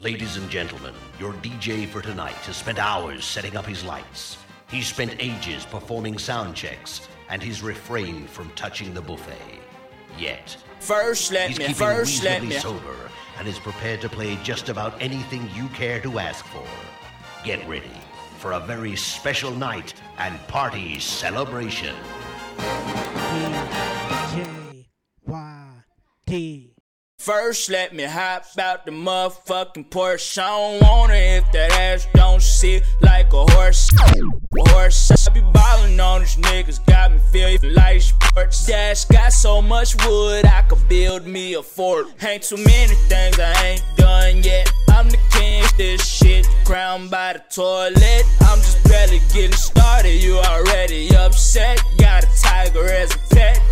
Ladies and gentlemen, your DJ for tonight has spent hours setting up his lights. He's spent ages performing sound checks, and he's refrained from touching the buffet. Yet, First let he's me, keeping first let reasonably me. sober and is prepared to play just about anything you care to ask for. Get ready for a very special night and party celebration. J Y T. First let me hop out the motherfucking Porsche. I don't want it if that ass don't sit like a horse. A horse. I be ballin' on these niggas, got me feel like sports. Dash got so much wood, I could build me a fort. Ain't too many things I ain't done yet. I'm the king, this shit crowned by the toilet. I'm just barely getting started, you already upset. Got a tiger as a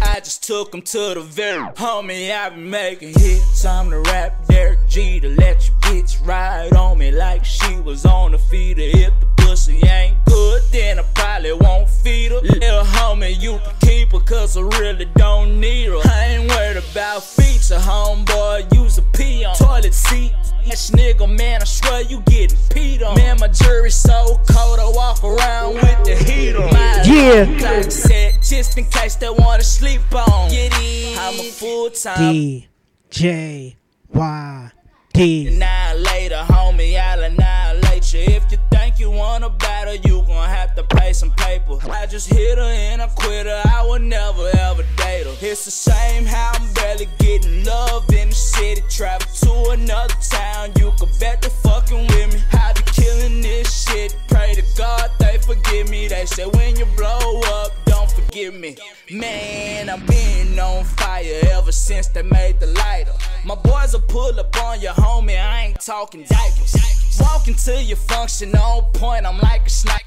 I just took him to the very homie. I been making hits, I'm the rap Derek Jeter let your bitch ride on me like she was on the feeder. If the pussy ain't good, then I probably won't feed her. Little homie, you can keep her, cause I really don't need her. I ain't worried about feature, homeboy, use a pee on toilet seat. Ass nigga, man, I swear you getting peed on. Man, my jury's so cold, I walk around with the heat on. My Yeah. set, just in case they wanna sleep on. Get in. I'm a full time D J Y T. annihilator, homie. I'll annihilate you. If you think you wanna battle, you gon' have to pay some paper. I just hit her and I quit her. I would never ever date her. It's the same how I'm barely getting love in the city. Travel to another town, you can bet they fucking with me. I be killing this shit. Pray to God they forgive me. They say when you blow up, don't forgive me. Man, I'm been on fire ever since they made the lighter. My boys will pull up on your homie, I ain't talking diapers. Walking to your function on point, I'm like a sniper.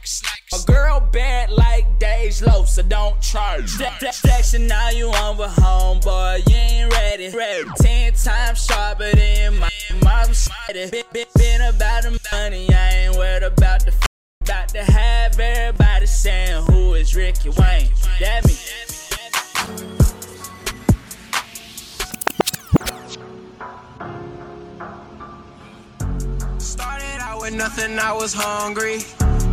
A girl bad like Days Low, so don't charge. Section now you on with homeboy, you ain't ready. ready. Ten times sharper than my mom smarter. Been, been, about the money, I ain't worried about the about to have everybody saying who is Ricky Wayne. That me. With nothing, I was hungry.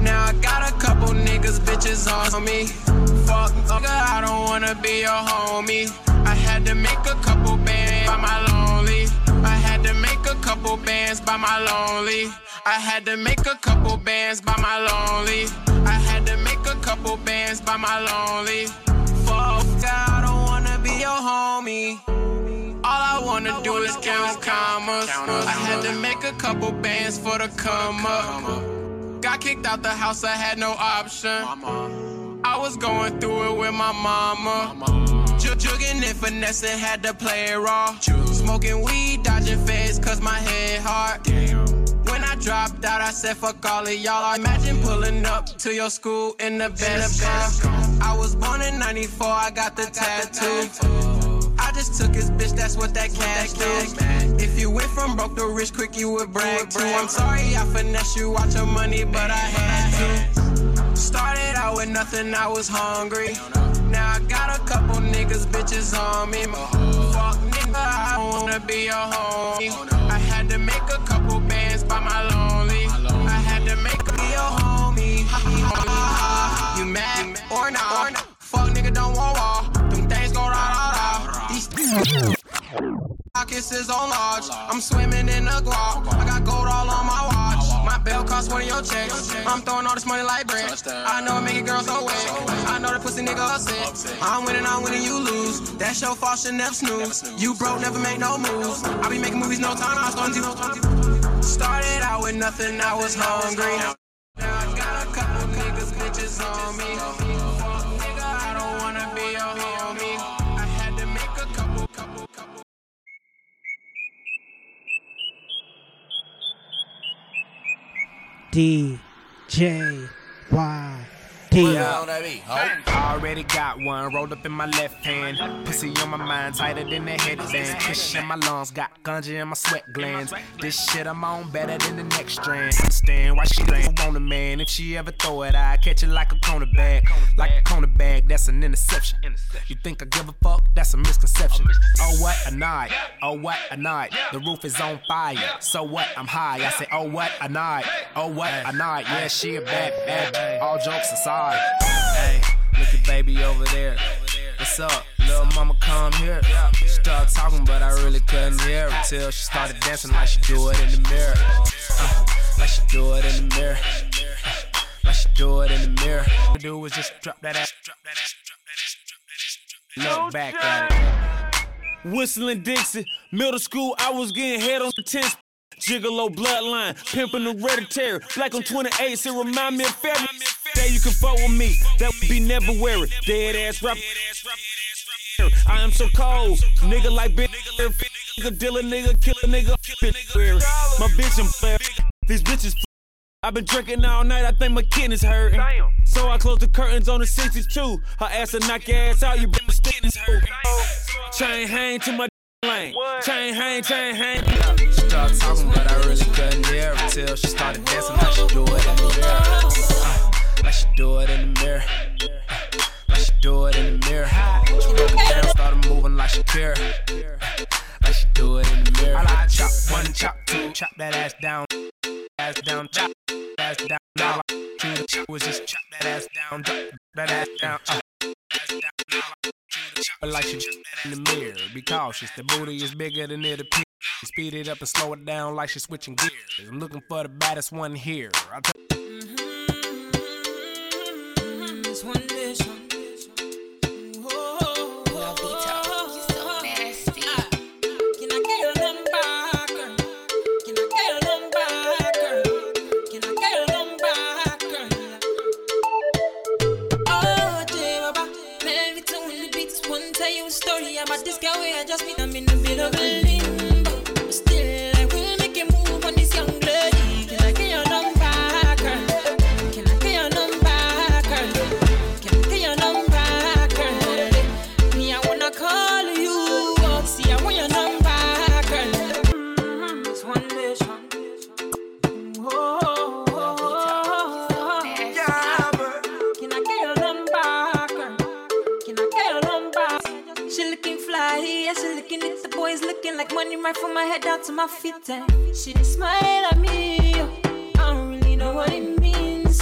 Now I got a couple niggas, bitches on me. Fuck, nigga, I don't wanna be your homie. I had to make a couple bands by my lonely. I had to make a couple bands by my lonely. I had to make a couple bands by my lonely. I had to make a couple bands by my lonely. Fuck, I don't wanna be your homie. All I wanna do is count commas. I had to make a couple bands for the come up. Got kicked out the house, I had no option. I was going through it with my mama. Jug- Jugging and finessing, had to play it raw. Smoking weed, dodging feds, cause my head hard. When I dropped out, I said, fuck all of y'all. Imagine pulling up to your school in the Benetton. I was born in 94, I got the tattoo. Just took his bitch, that's what that cash do. If you went from broke to rich quick, you would brag too. I'm sorry I finesse you, watch your money, but I had to. Started out with nothing, I was hungry. Now I got a couple niggas, bitches on me. Fuck nigga, I wanna be your homie. I had to make a couple bands by my lonely. I had to make a be your homie. You mad or not? Pockets is on large. I'm swimming in the guap. I got gold all on my watch. My belt cost one of your checks. I'm throwing all this money like bread. I know it make a girl so wet. I know that pussy nigga upset. I'm winning, I'm winning, you lose. That's your fault, should never snooze. You broke, never make no moves. I be making movies, no time, I was. Started out with nothing, I was hungry. Now I got a couple niggas, bitches on me. D J Y Uh, T. Already got one rolled up in my left hand. Pussy on my mind, tighter than a headband. Fish in my lungs, got ganja in my sweat glands. This shit I'm on better than the next strand. Understand why she ain't on a man. If she ever throw it, I catch it like a cornerback. Like a cornerback, that's an interception. You think I give a fuck? That's a misconception. Oh what a night. Oh what a night. The roof is on fire. So what? I'm high. I say, oh what a night. Oh what a night. Yeah, she a bad, bad, bad. All jokes aside. Hey, look at baby over there. What's up? Little mama come here. She started talking, but I really couldn't hear her till she started dancing like she do it in the mirror. Uh, like she do it in the mirror. Uh, like she do it in the mirror. All you do is just drop that ass, drop that ass, drop that ass, drop that ass. Look back at it. Whistling Dixie, middle school, I was getting head on the 10th. Gigolo bloodline, pimping the hereditary. Black on 28, it remind me of February. That you can fuck with me, that would be never weary. Dead ass rap. I am so cold, nigga like bitch. Nigga dealer, nigga killer, nigga. Bitch, my bitch and these bitches. I've been drinking all night, I think my kidneys hurting. So I close the curtains on the 62. Her ass will knock your ass out, you bitch sticking hurting. Chain hang to my lane. Chain hang, chain hang. She started talking, but I really couldn't hear her till she started dancing like she do it in the mirror. Like she do it in the mirror. Like she do it in the mirror. She broke it down, started moving like she care. Like she do it in the mirror. I like chop one, chop two, chop that ass down, ass down, chop ass down. All I do the chop was just chop that ass down, drop that ass down. Uh, ass down. All I do the chop like she in the mirror. Be cautious, the booty is bigger than it appears. Speed it up and slow it down like she's switching gears. I'm looking for the baddest one here. I tell one dish. Right from my head down to my feet. And she just smile at me. I don't really know what it means.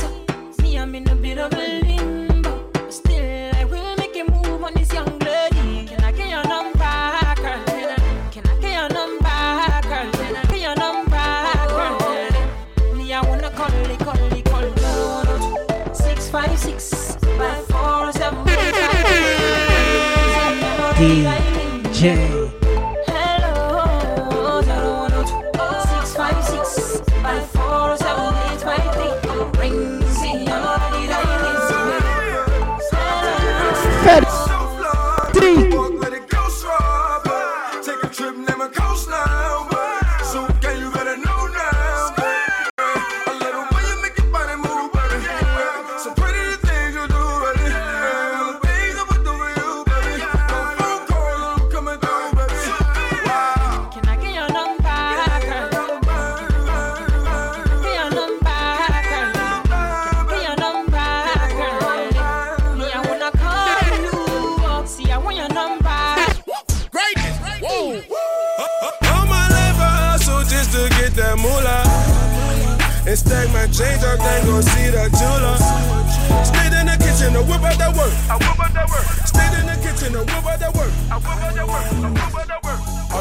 Me, I'm in a bit of a limbo. But still, I will make a move on this young lady. Can I get your number, girl? Can I, can I get your number, girl? Can I get your number, girl? Me, I wanna call it, call it, call it. Six five six five four seven DJ D All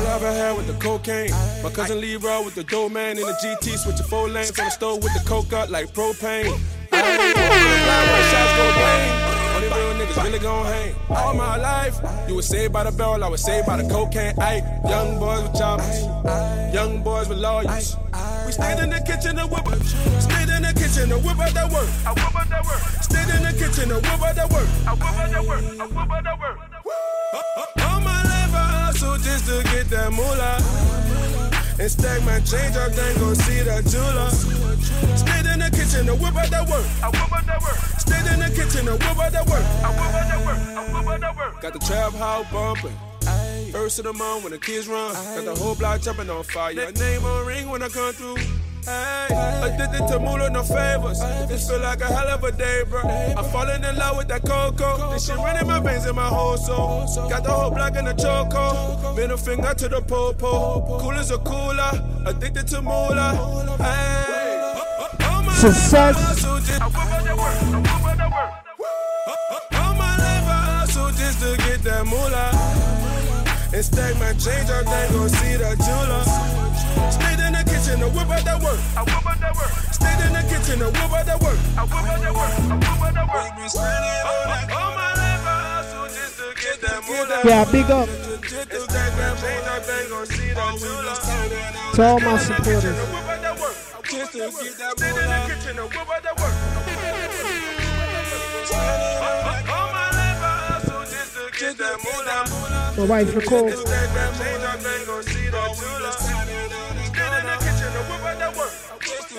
I ever had with the cocaine. My cousin Leroy with the dough man in the GT, switching four lanes on the stove with the coke up like propane. I don't. Only real niggas really gon' hang. All my life, you was saved by the barrel, I was saved by the cocaine. Ike, young boys with choppers, young boys with lawyers. We stayed in the kitchen to whip Stayed in the kitchen to whip out that work. I whip out that work. Stayed in the kitchen to whip out that work. I whip out that work. I whip out that work. Just to get that moolah. And stack my change up, then go see the jeweler. Stayed in the kitchen to whip out that work. I whip out that work. Stayed in the kitchen to whip out that work. I whip out that work. I whip out that work. Got the trap house bumping. First of the month when the kids run. Got the whole block jumping on fire. Name on ring when I come through. Hey, addicted to moolah, no favors. This feel like a hell of a day, bro. I'm falling in love with that cocoa. This shit running my veins in my whole soul. Got the whole block in the choco. Middle finger to the popo. Cool as a cooler. Addicted to moolah. Hey, Success. All my life I hustle just to get that moolah. And stack my change up, then go see the jeweler. Stayed in the kitchen to whip out that work. I whip out that work. Stayed in the kitchen to whip out that work. I whip out that work. I whip out that work. All my life I hustle just to get that moolah. Yeah, big up And stack my change up, then go see the jeweler. to all my supporters. Just to get that Stayed in the kitchen to whip out that work. All my life I hustle just to get that moolah. My wife Nicole.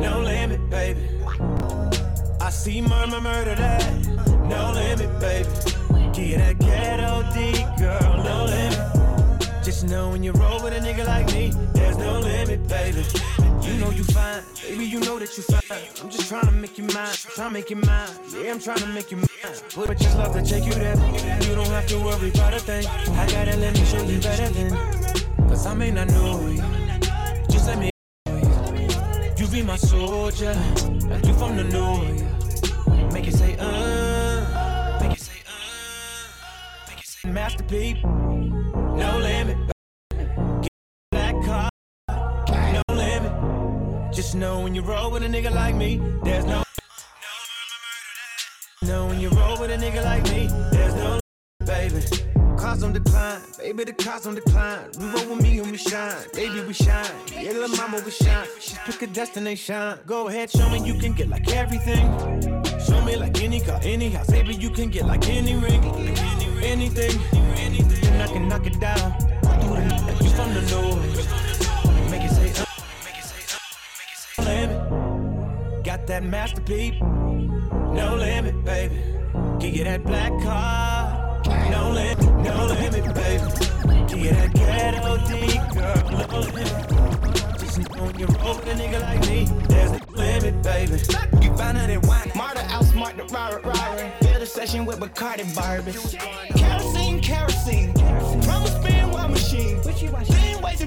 no limit, baby. I see murmur, murder that, no limit, baby. Get that ghetto D, girl, no limit. Just know when you roll with a nigga like me, there's no limit, baby. You know you fine, baby, you know that you fine. I'm just trying to make you mine, trying to make you mine. Yeah, I'm trying to make you mine. But just love to take you there. You don't have to worry about a thing. I gotta let me show you better than. Cause I may not know you. Just let me be my soldier, like you from the north. Make it say, uh. Make it say, uh. Make it say, masterpiece. No limit. Black car. No limit. Just know when you roll with a nigga like me, there's no. Know when you roll with a nigga like me, there's no baby. Cars on decline, baby, the cars on decline. We roll with me and we shine, baby, we shine. Yeah, little mama, we shine. She's pick a destination. Go ahead, show me you can get like everything. Show me like any car, any house, baby, you can get like any ring, anything. Then I can knock it down. Do like you from the north. Make it say, uh, uh, say, limit. Got that masterpiece, no limit, baby. Give you that black car, no limit, baby. You that ghetto D, girl, no limit. Just know when you roll with a nigga like me, there's no limit, baby. You find out that wine. Marta outsmart the Robert Robert. Build a session with Bacardi Barbie. Kerosene, kerosene. Promise spin while machine. Same way to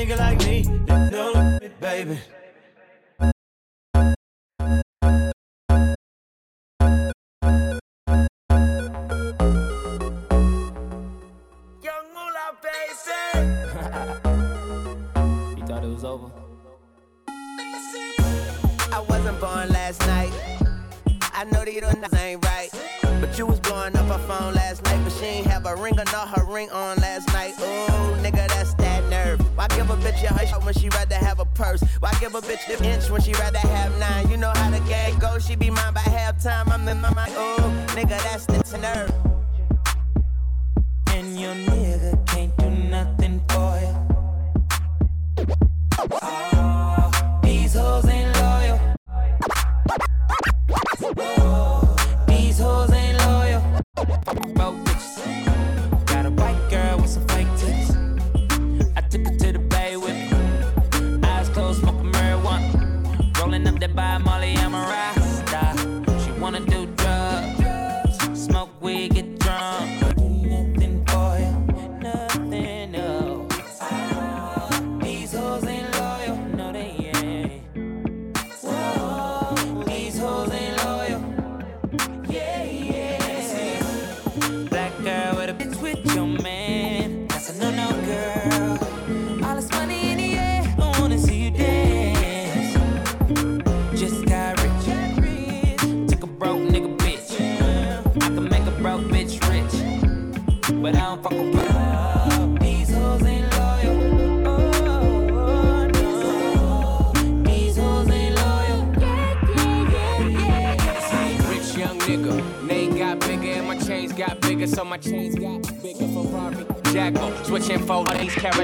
nigga like me, there's no limit, baby. Young Moolah, baby. You thought it was over? I wasn't born last night. I know that you don't ain't right. But you was blowing up her phone last night, but she ain't have a ring or not her ring on last night. Ooh, nigga, that's that nerve. Why give a bitch a hush when she rather have a purse? Why give a bitch the inch when she rather have nine? You know how the game goes, she be mine by halftime. I'm in my mind. Ooh, nigga, that's the nerve. And your nigga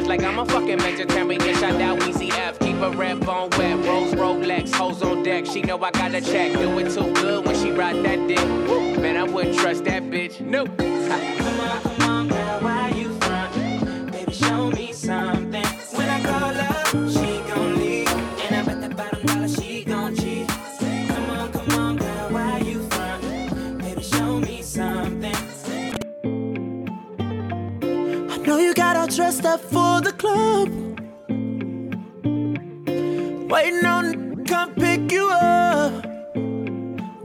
carrots like I'm a fucking vegetarian. Shout out Weezy F, keep a red bone wet. Rose Rolex, hoes on deck. She know I got a check. Do it too good when she ride that dick. Woo. Man, I wouldn't trust that bitch. No. Come on, come on, girl, why you front? Baby, show me something. Dressed up for the club. Waiting on come pick you up.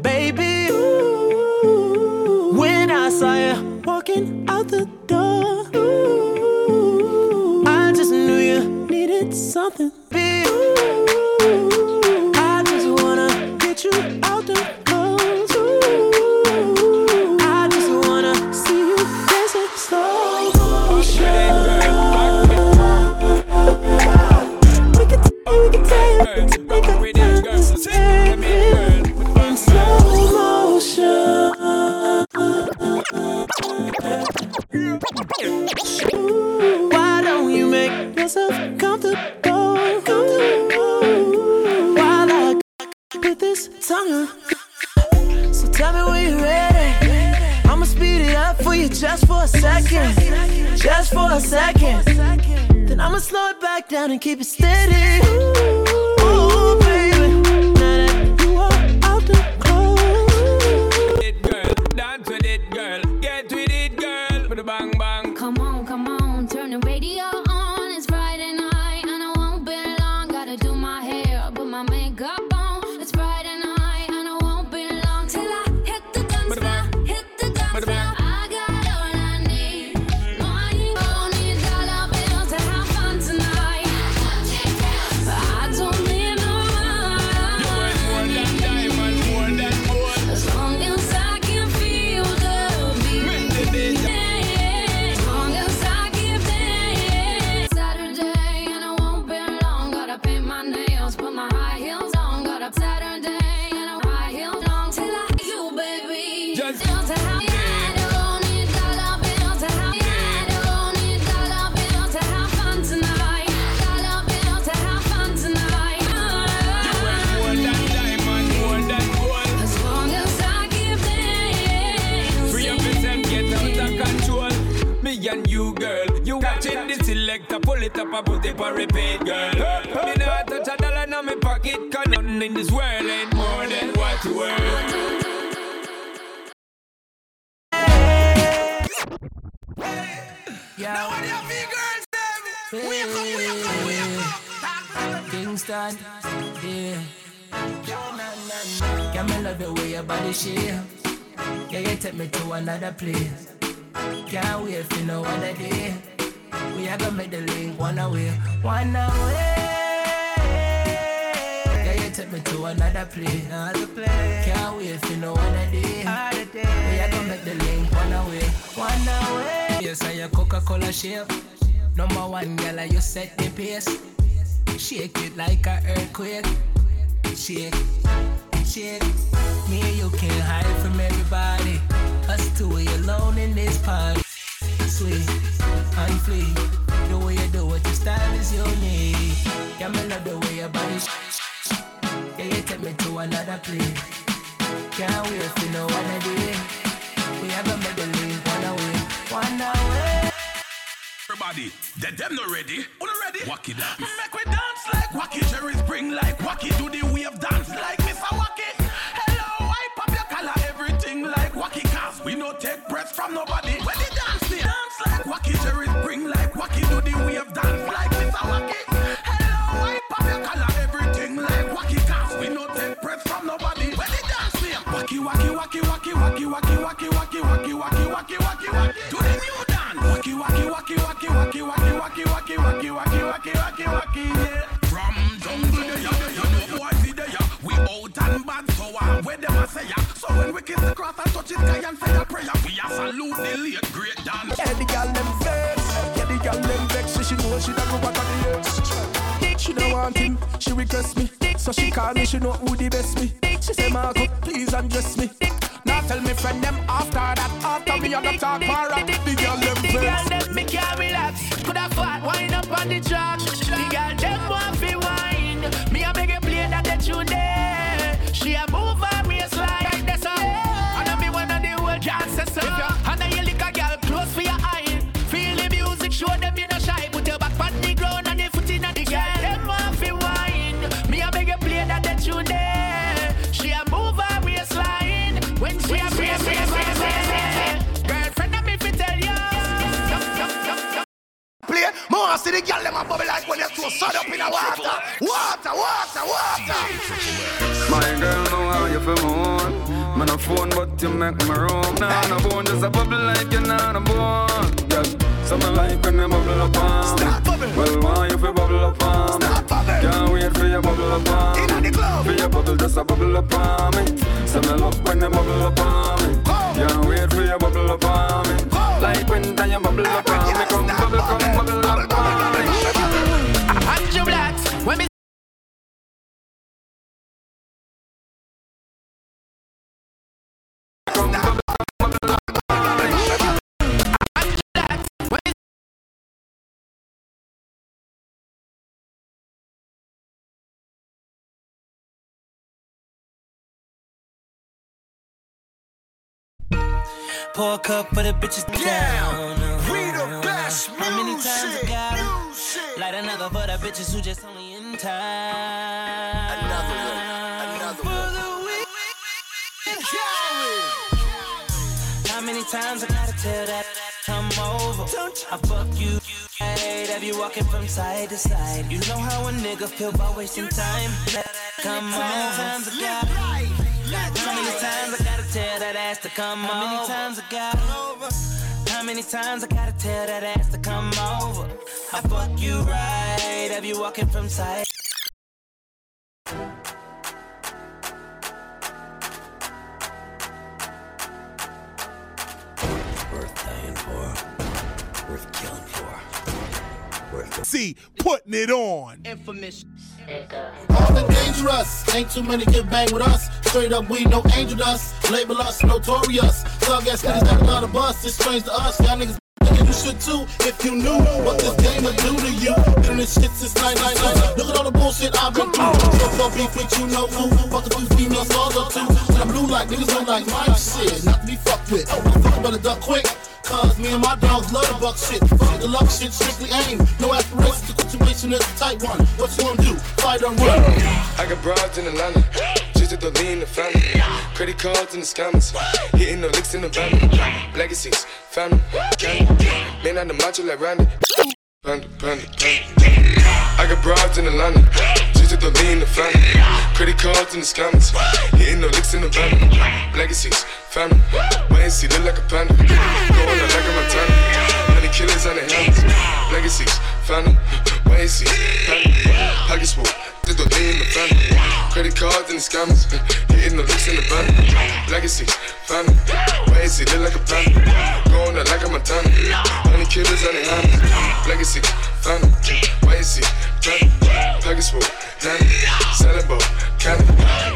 Baby, ooh, when I saw you walking out the door, ooh, I just knew you needed something. Up, I put it on repeat, girl. Me not touch a dollar in my pocket, cause nothing in this world ain't more than what you worth. Kingston, yeah. Yeah, me love the way your body shape. Yeah, you take me to another place. Can't wait for no other day. We are gonna make the link one away, one away. Yeah, you take me to another place. Another place. Can't wait for no other day. Other day. We are gonna make the link one away, one away. Yes, I your Coca-Cola shape. Number one, girl, you set the pace. Shake it like a earthquake. Shake, shake. Me and you can't hide from everybody. Us two we alone in this party. Sweet and free. The way you do it, your style is unique. Yeah, me love the way your body. Yeah, you take me to another place. Can't wait for no other day. We gonna make the link one away, one away. Everybody, that them not ready. Not ready? Wacky dance. Make we dance like Wacky. Jerry Spring like Wacky. Do the wave dance Wacky, Wacky, Wacky, yeah. From to the ya, you know boy see the ya. We out and bad, so uh, where them a say ya. So when we kiss the cross and touch it, sky and say a prayer, we a salute the late great dance. Yeah, the girl them vex. Yeah, the girl them vex. So she know she don't go back on the ex. She don't want him. She request me. So she call me. She know who the best me. She say, Marco, please undress me. Now tell me friend them after that. After me, I go talk more rap. The girl them The girl them me can't relax. Coulda fought, wind up on the track. The girl them want fi wine. Me a beg you play that the tune there. She a move see the girl them a bubble like when you're so sun up in the water. Water, water, water. My girl know how you feel moan. Man a phone but you make me roam. Nah, no bone just a bubble like you nah no bone. Yeah, some like when they bubble up on me. Well, why you feel bubble up on me? Can't wait for your bubble up on me. For your bubble just a bubble up on me. Some love when they bubble up on me. Can't wait for your bubble up on me. Like when time you bubble up on me. Come bubble, come bubble Pour a cup for the bitches down. We uh-huh, the uh-huh, uh-huh. best How many times I got music. Light another for the bitches who just only in time. Another one, another one. How many times I gotta tell that come over? I fuck you. Hey, have you walking from side to side? You know how a nigga feel about wasting time. Come over. How many times I got? How many times I gotta tell that ass to come over? How many times I got? How many times I gotta tell that ass to come over? I fuck you right. Have you walking from side? For. Putting it on. Infamous. Often dangerous, ain't too many get banged with us. Straight up, we no angel dust. Label us notorious. Thug ass niggas that love the bus. It's strange to us. Y'all niggas. Thinking You should too if you knew what this game would do to you. Been in this shit since 999. Look at all the bullshit I've been through. So far beef with you, no who. Fuck a few female stars or two. And I'm blue like niggas don't like my shit. Not to be fucked with. Oh, Motherfucker better duck quick. Cause me and my dogs love the buck shit. Fuck the luck shit, strictly aim. No aspirations, the situation is a tight one. What you gonna do? Fight or run? I got broads in Atlanta, just to lean the family. Credit cards in the scammers, hitting the licks in the van. Legacies, family, candy. Man, I'm the macho like Randy. Panda, panda, panda. I got bribes in Atlanta, just to lean the family. Credit cards in the scammers, hitting the licks in the van. Legacies, family, wait and see, look like a panda. Going out like a Montana, killers on the helmets. Legacies, family, wait and see, family. Pockets full, just the the family. Credit cards in the scammers, hitting the licks in the van. Legacies, family, and see, look like a panda. Going out like a Montana, honey killers on the helmets. Legacy, family, and see, family. Pockets full, nanny, selling ball, candy.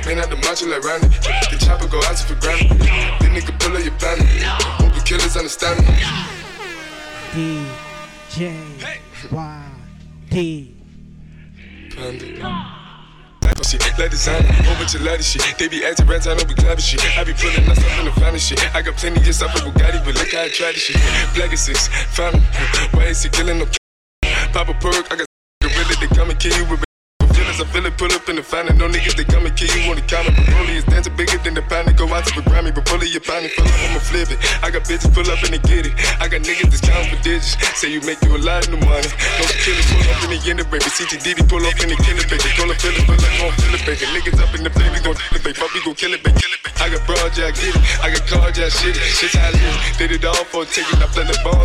Man out the macho like Randy. The chopper go out to for granted. Then nigga pull up your bandit. Hope the killers understand me. DJ YD. Shit, like designer, whole bunch of ladder shit. They be acting rats, I know we clapping shit. I be pulling myself in the finest shit. I got plenty of stuff with Bugatti, but look how I tried this shit. Black is six. Why is he killing no Pop a perk, I got gorilla, they come and kill you with feelings. I feel it, pull up in the finest. No niggas, they come and kill you on the counter. Broly is dancing bigger than the pound. Go out to the Grammy, but pull your pound, pull up, I'ma flip it. I got bitches, pull up and they get it. I got niggas that's counting for digits. Say you make you a lot of the money. No killers, pull up in the end of baby. CTDD, pull up in the killer, baby. Call a feeling, feel like gon' feel it, baby. Niggas up in the baby, gon' kill it, baby. Fuck, we gon' kill it, baby. I got broad, yeah, I get it. I got cards, yeah, shit it. Shit's how I live. Did it all for taking up the ball.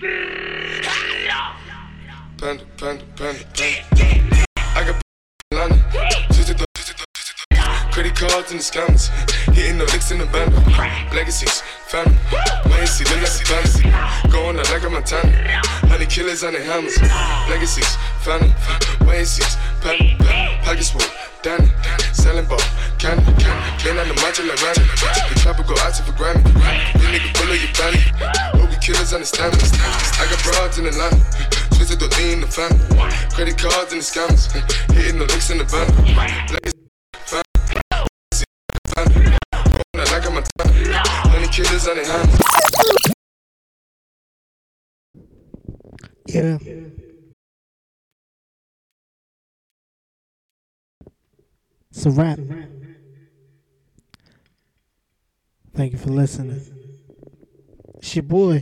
Panda, panda, panda, panda. I got London. Credit cards in the scammers. Hitting the licks in the band. Legacies, family. Like a fantasy. Going out like a Montana. Honey killers on the hammers. Legacies, family. Wayne sees, pen, pen, pockets full, Danny, selling ball, candy, clean on the like Randy. The go out for Grammy. Nigga your killers. I got broads in Atlanta, twisted the lean the family. Credit cards the hitting the licks in the van. Hands. Yeah. It's a wrap. Thank you for listening. It's your boy,